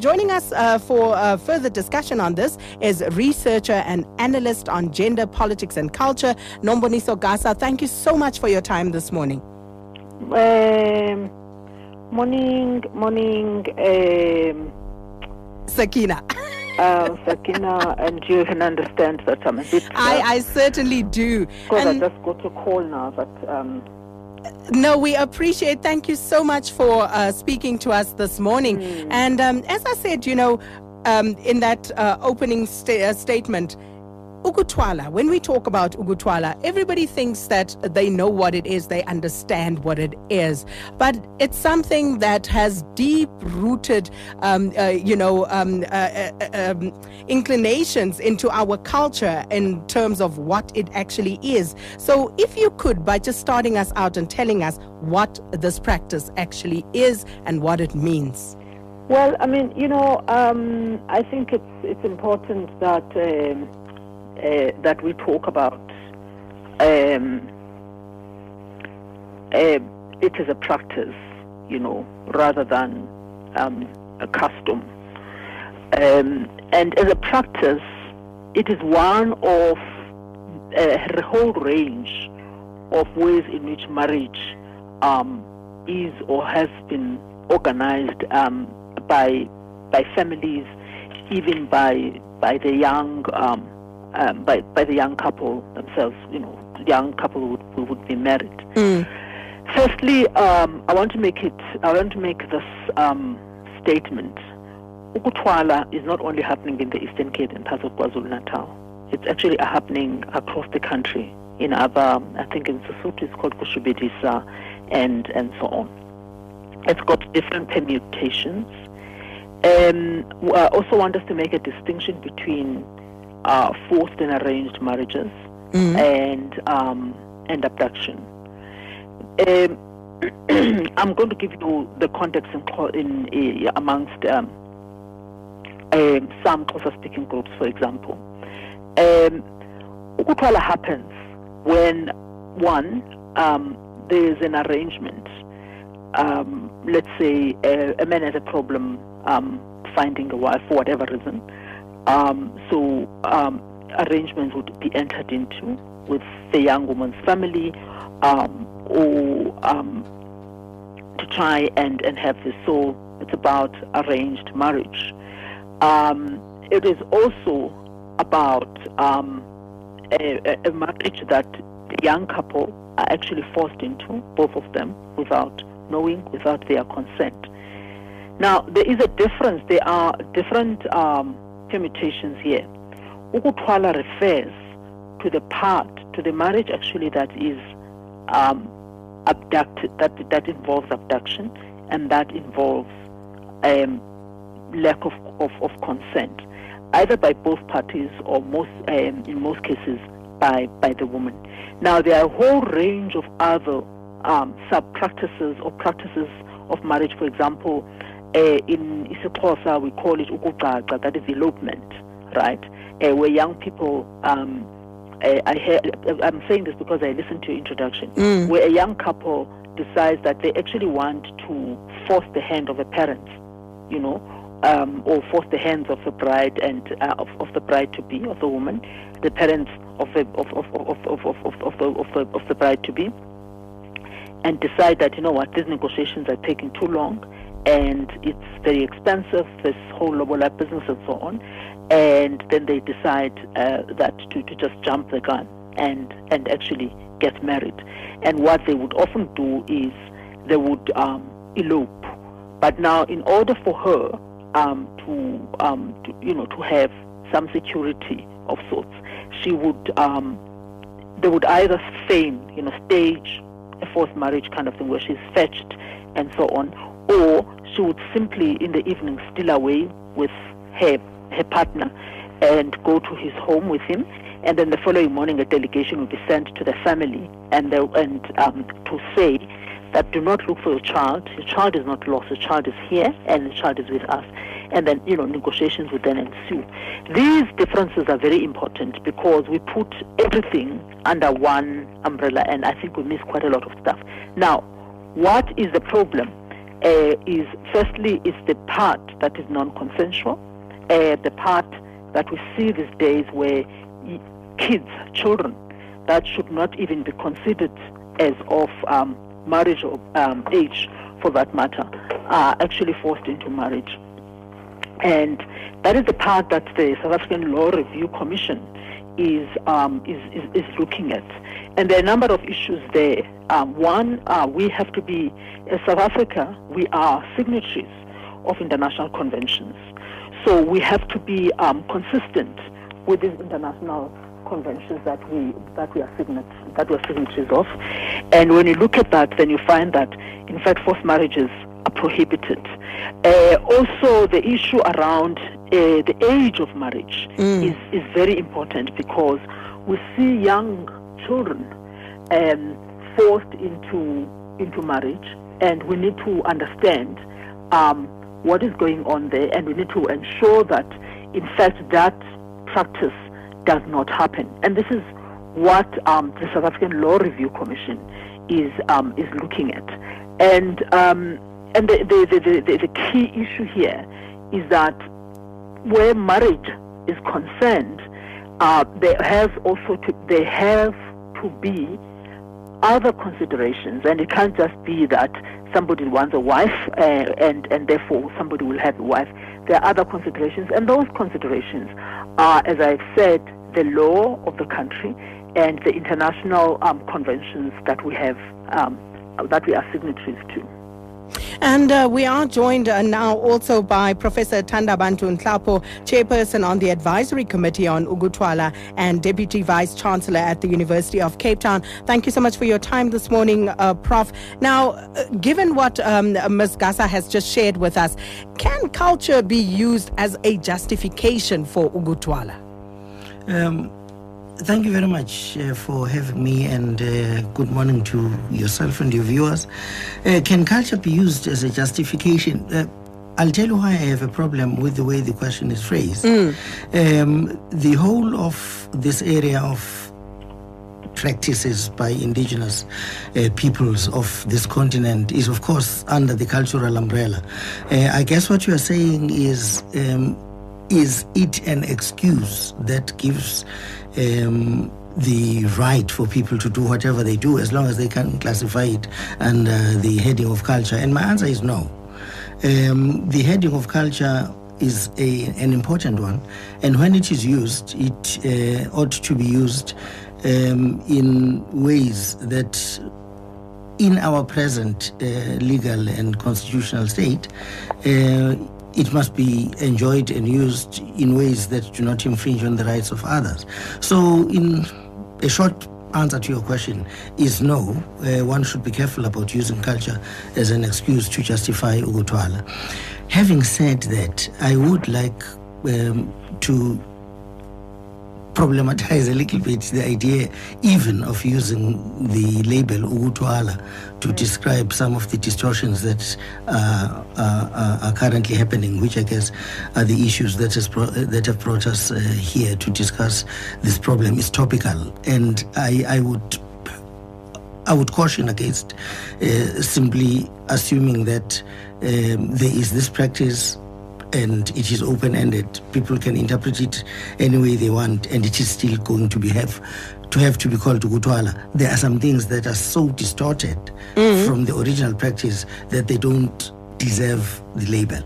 Joining us uh, for uh, further discussion on this is researcher and analyst on gender, politics, and culture, Nomboniso Gasa. Thank you so much for your time this morning. Um, morning, morning, um, Sakina. uh, Sakina, and you can understand that I'm a bit. I, I certainly do. because I just got a call now, but um, no, we appreciate. Thank you so much for uh, speaking to us this morning. And um, as I said, you know, um, in that uh, opening sta- uh, statement, Ukuthwala, when we talk about Ukuthwala, everybody thinks that they know what it is, they understand what it is. But it's something that has deep rooted, um, uh, you know, um, uh, uh, um, inclinations into our culture in terms of what it actually is. So, if you could, by just starting us out and telling us what this practice actually is and what it means. well, I mean, you know, um, I think it's it's important that um, uh, that we talk about um, uh, it is a practice, you know, rather than um, a custom. Um, and as a practice, it is one of a whole range of ways in which marriage um, is or has been organized um, by by families, even by by the young um, by by the young couple themselves. You know, the young couple who would, who would be married. Firstly, um, I want to make it. I want to make this um, statement. Ukuthwala is not only happening in the Eastern Cape and parts of KwaZulu Natal. It's actually happening across the country. In other, I think in Sesotho it's called Kushubedisa, and and so on. It's got different permutations. Um, I also want us to make a distinction between uh, forced and arranged marriages and um, and abduction. Um, I'm going to give you the context in, in uh, amongst um, um, some Xhosa-speaking groups, for example. Um, happens when one um, there is an arrangement. Um, let's say a, a man has a problem um, finding a wife for whatever reason. Um, so um, arrangements would be entered into with the young woman's family um, or um, to try and, and have this. So it's about arranged marriage. Um, it is also about um, a, a- marriage that the young couple are actually forced into, both of them, without knowing, without their consent. Now, there is a difference. There are different um, permutations here. Ukuthwala refers to the part, to the marriage actually that is um, abducted, that, that involves abduction, and that involves um, lack of, of, of consent, either by both parties or most, um, in most cases, by, by the woman. Now, there are a whole range of other um, sub practices or practices of marriage. For example, uh, in isiXhosa we call it ukucaca, that is elopement, right? Uh, where young people, um, uh, I hear, I'm saying this because I listened to your introduction, where a young couple decides that they actually want to force the hand of a parent, you know, um, or force the hands of the bride and uh, of, of the bride to be, of the woman, the parents of the of of of of of, of, of the of the of the bride to be, and decide that you know what these negotiations are taking too long and it's very expensive this whole lobola business and so on. And then they decide uh, that to, to just jump the gun and and actually get married. And what they would often do is they would um, elope. But now in order for her um, to, um, to you know to have some security of sorts she would um, they would either feign, you know, stage a forced marriage kind of thing where she's fetched and so on, or she would simply in the evening steal away with her her partner and go to his home with him, and then the following morning a delegation would be sent to the family and the, and um, to say that do not look for your child. Your child is not lost. Your child is here, and the child is with us. And then, you know, negotiations would then ensue. These differences are very important because we put everything under one umbrella, and I think we miss quite a lot of stuff. Now, what is the problem? Uh, is firstly is the part that is non-consensual, uh, the part that we see these days where kids, children, that should not even be considered as of um, marriage or um, age, for that matter, are actually forced into marriage. And that is the part that the South African Law Review Commission is, um, is, is, is, looking at. And there are a number of issues there. Um, one, uh, we have to be, as South Africa, we are signatories of international conventions. So we have to be um, consistent with these international conventions that we that we are signatories that we're signatories of. And when you look at that, then you find that in fact forced marriages are prohibited. Uh, also, the issue around uh, the age of marriage mm. is is very important because we see young children um, forced into into marriage, and we need to understand. Um, what is going on there, and we need to ensure that, in fact, that practice does not happen. And this is what um, the South African Law Review Commission is um, is looking at. And um, and the the, the, the, the key issue here is that where marriage is concerned, uh, there has also to there have to be other considerations, and it can't just be that somebody wants a wife uh, and and therefore somebody will have a wife. There are other considerations, and those considerations are, as I've said, the law of the country and the international um, conventions that we have um, that we are signatories to. And uh, we are joined uh, now also by Professor Thandabantu Nhlapo, Chairperson on the Advisory Committee on Ukuthwala and Deputy Vice Chancellor at the University of Cape Town. Thank you so much for your time this morning, uh, Prof. Now, uh, given what um, Ms. Gasa has just shared with us, can culture be used as a justification for Ukuthwala? Um, Thank you very much uh, for having me, and uh, good morning to yourself and your viewers. Uh, can culture be used as a justification? Uh, I'll tell you why I have a problem with the way the question is phrased. Mm. Um, the whole of this area of practices by indigenous uh, peoples of this continent is, of course, under the cultural umbrella. Uh, I guess what you are saying is. Um, is it an excuse that gives um, the right for people to do whatever they do as long as they can classify it under the heading of culture? And my answer is no. Um, the heading of culture is a, an important one, and when it is used, it uh, ought to be used um, in ways that, in our present uh, legal and constitutional state, uh, it must be enjoyed and used in ways that do not infringe on the rights of others. So, in a short answer to your question is no. Uh, one should be careful about using culture as an excuse to justify Ukuthwala. Having said that, I would like um, to problematize a little bit the idea even of using the label Ukuthwala to describe some of the distortions that uh, uh, are currently happening, which I guess are the issues that, has pro- that have brought us uh, here to discuss this problem is topical. And I, I would I would caution against uh, simply assuming that um, there is this practice and it is open ended. People can interpret it any way they want, and it is still going to be have to have to be called Ukuthwala. There are some things that are so distorted mm-hmm. from the original practice that they don't deserve the label.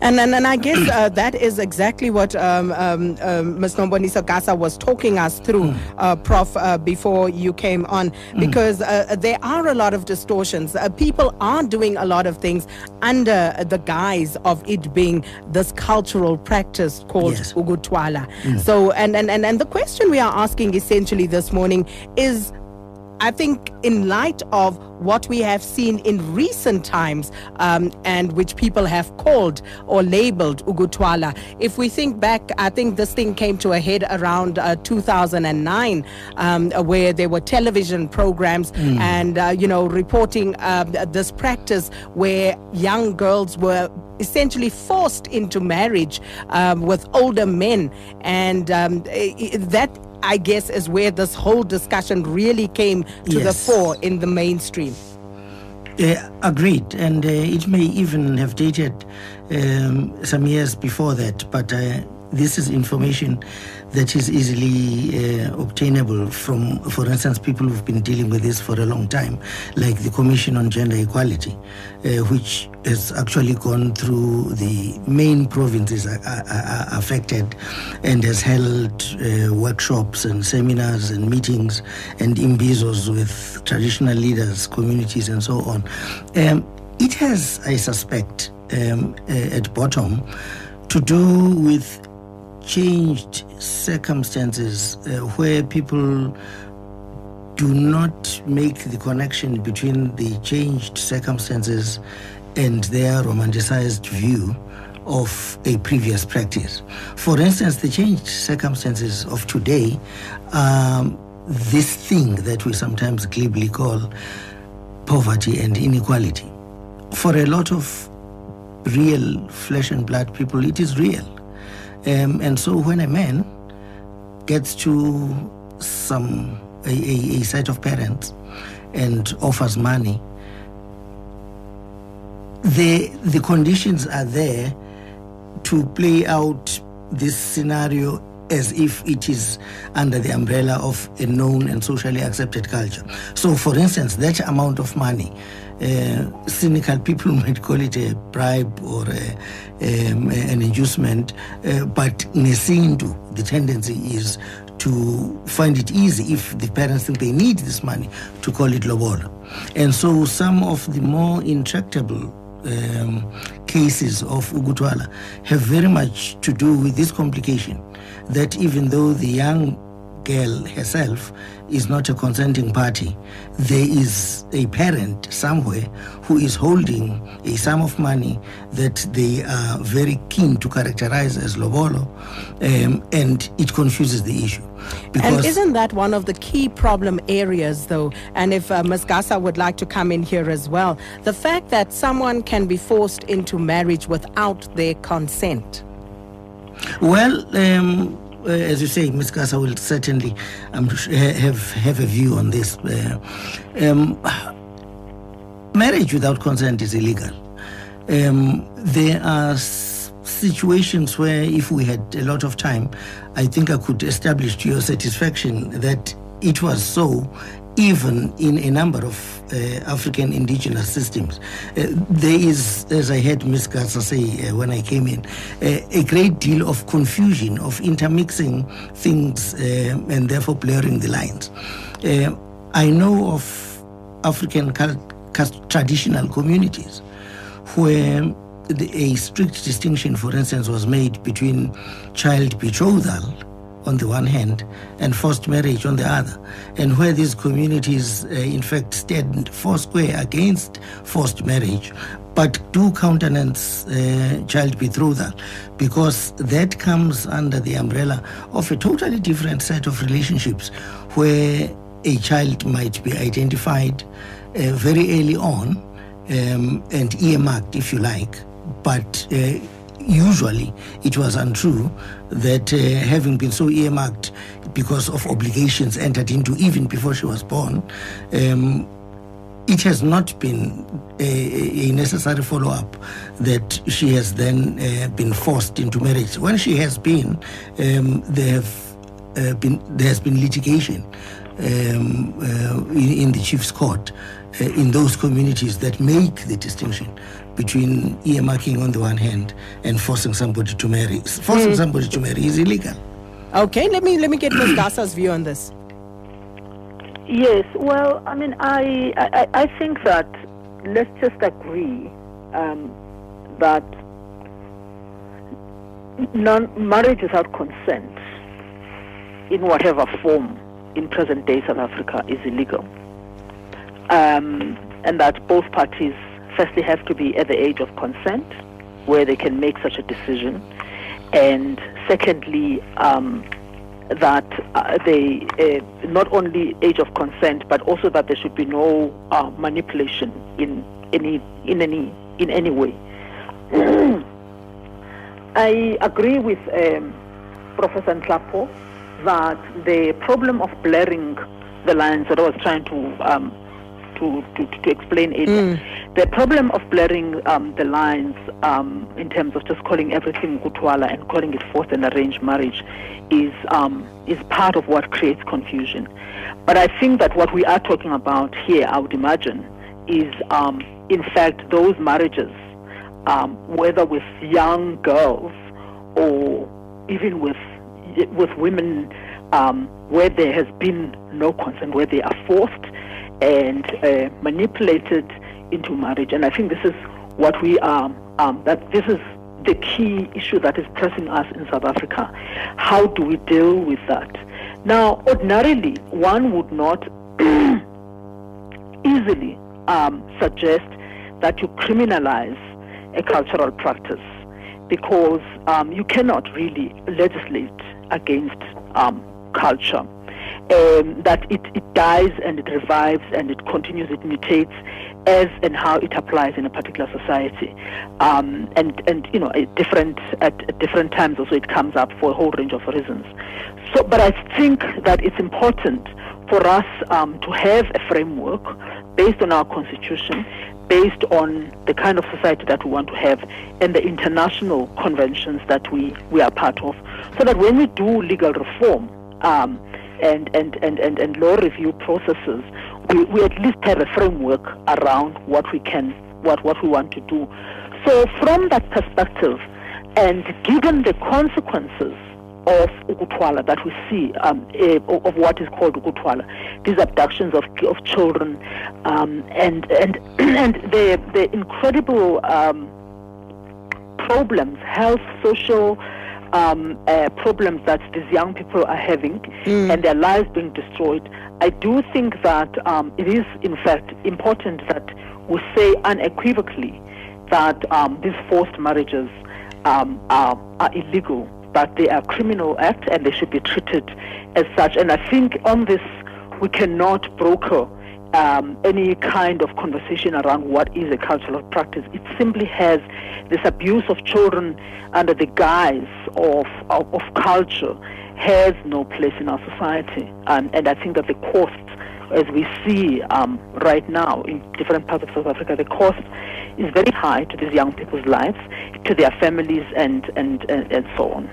And, and, and I guess uh, that is exactly what um, um, um, Ms. Nomboniso Gasa was talking us through, mm. uh, Prof, uh, before you came on, mm. because uh, there are a lot of distortions. Uh, people are doing a lot of things under the guise of it being this cultural practice called yes. Ukuthwala. Mm. So, and, and, and, and the question we are asking essentially this morning is I think, in light of what we have seen in recent times um, and which people have called or labeled Ukuthwala, if we think back, I think this thing came to a head around uh, 2009, um, where there were television programs mm. and, uh, you know, reporting uh, this practice where young girls were essentially forced into marriage um, with older men. And um, that I guess, is where this whole discussion really came to yes. the fore in the mainstream. Uh, agreed, and uh, it may even have dated um, some years before that, but uh, this is information that is easily uh, obtainable from, for instance, people who've been dealing with this for a long time, like the Commission on Gender Equality, uh, which has actually gone through the main provinces are, are, affected and has held uh, workshops and seminars and meetings and imbizos with traditional leaders, communities, and so on. Um, it has, I suspect, um, uh, at bottom, to do with changed circumstances uh, where people do not make the connection between the changed circumstances and their romanticized view of a previous practice. For instance, the changed circumstances of today, um, this thing that we sometimes glibly call poverty and inequality. For a lot of real flesh and blood people, it is real. Um, and so when a man gets to some a, a, a set of parents and offers money, the the conditions are there to play out this scenario as if it is under the umbrella of a known and socially accepted culture. So, for instance, that amount of money uh, cynical people might call it a bribe or a, um, an inducement, uh, but Nesindu, the tendency is to find it easy if the parents think they need this money to call it lobola. And so some of the more intractable um, cases of Ukuthwala have very much to do with this complication that even though the young girl herself is not a consenting party, there is a parent somewhere who is holding a sum of money that they are very keen to characterize as lobolo, um, and it confuses the issue. and isn't that one of the key problem areas, though? And if uh, Ms. Gasa would like to come in here as well, the fact that someone can be forced into marriage without their consent. Well, um, as you say, Ms. Gasa will certainly um, have have a view on this. Uh, um, marriage without consent is illegal. Um, there are situations where, if we had a lot of time, I think I could establish to your satisfaction that it was so even in a number of uh, African indigenous systems. Uh, there is, as I heard Ms. Gasa say uh, when I came in, uh, a great deal of confusion, of intermixing things uh, and therefore blurring the lines. Uh, I know of African traditional communities where the, a strict distinction, for instance, was made between child betrothal on the one hand and forced marriage on the other, and where these communities, uh, in fact, stand foursquare against forced marriage, but do countenance uh, child betrothal because that comes under the umbrella of a totally different set of relationships where a child might be identified uh, very early on um, and earmarked, if you like, but uh, usually it was untrue that uh, having been so earmarked because of obligations entered into even before she was born, um, it has not been a, a necessary follow up that she has then uh, been forced into marriage. When she has been, um, there have uh, been there has been litigation um, uh, in, in, the chief's court in those communities that make the distinction between earmarking on the one hand and forcing somebody to marry. Forcing mm. somebody to marry is illegal. Okay, let me let me get Ms. Gasa's view on this. Yes, well, I mean, I I, I think that let's just agree um, that non marriage without consent, in whatever form, in present day South Africa, is illegal, um, and that both parties firstly have to be at the age of consent where they can make such a decision. And secondly, um, that uh, they uh, not only age of consent, but also that there should be no uh, manipulation in any in any in any way. I agree with um, Professor Nhlapo that the problem of blurring the lines that I was trying to um, to, to, to explain it. Mm. The problem of blurring um, the lines um, in terms of just calling everything Gutwala and calling it forced and arranged marriage is um, is part of what creates confusion. But I think that what we are talking about here, I would imagine, is um, in fact those marriages, um, whether with young girls or even with with women um, where there has been no consent, where they are forced and uh, manipulated into marriage. And I think this is what we are, um, that this is the key issue that is pressing us in South Africa. How do we deal with that? Now, ordinarily, one would not easily um, suggest that you criminalize a cultural practice because um, you cannot really legislate against um, culture. Um, that it, it dies and it revives and it continues, it mutates as and how it applies in a particular society. Um, and, and, you know, at different, at different times also it comes up for a whole range of reasons. So, but I think that it's important for us um, to have a framework based on our constitution, based on the kind of society that we want to have, and the international conventions that we, we are part of, so that when we do legal reform um, and, and, and, and, and law review processes, we, we at least have a framework around what we can, what, what we want to do. So from that perspective, and given the consequences of Ukuthwala that we see um, uh, of what is called Ukuthwala, these abductions of, of children, um, and and and the the incredible um, problems, health, social um, uh, problems that these young people are having, mm. and their lives being destroyed. I do think that um, it is, in fact, important that we say unequivocally that um, these forced marriages are, are illegal but they are criminal acts and they should be treated as such. And I think on this, we cannot broker um, any kind of conversation around what is a cultural practice. It simply has this abuse of children under the guise of, of, of culture has no place in our society. And, and I think that the cost, as we see um, right now in different parts of South Africa, the cost is very high to these young people's lives, to their families, and, and, and, and so on.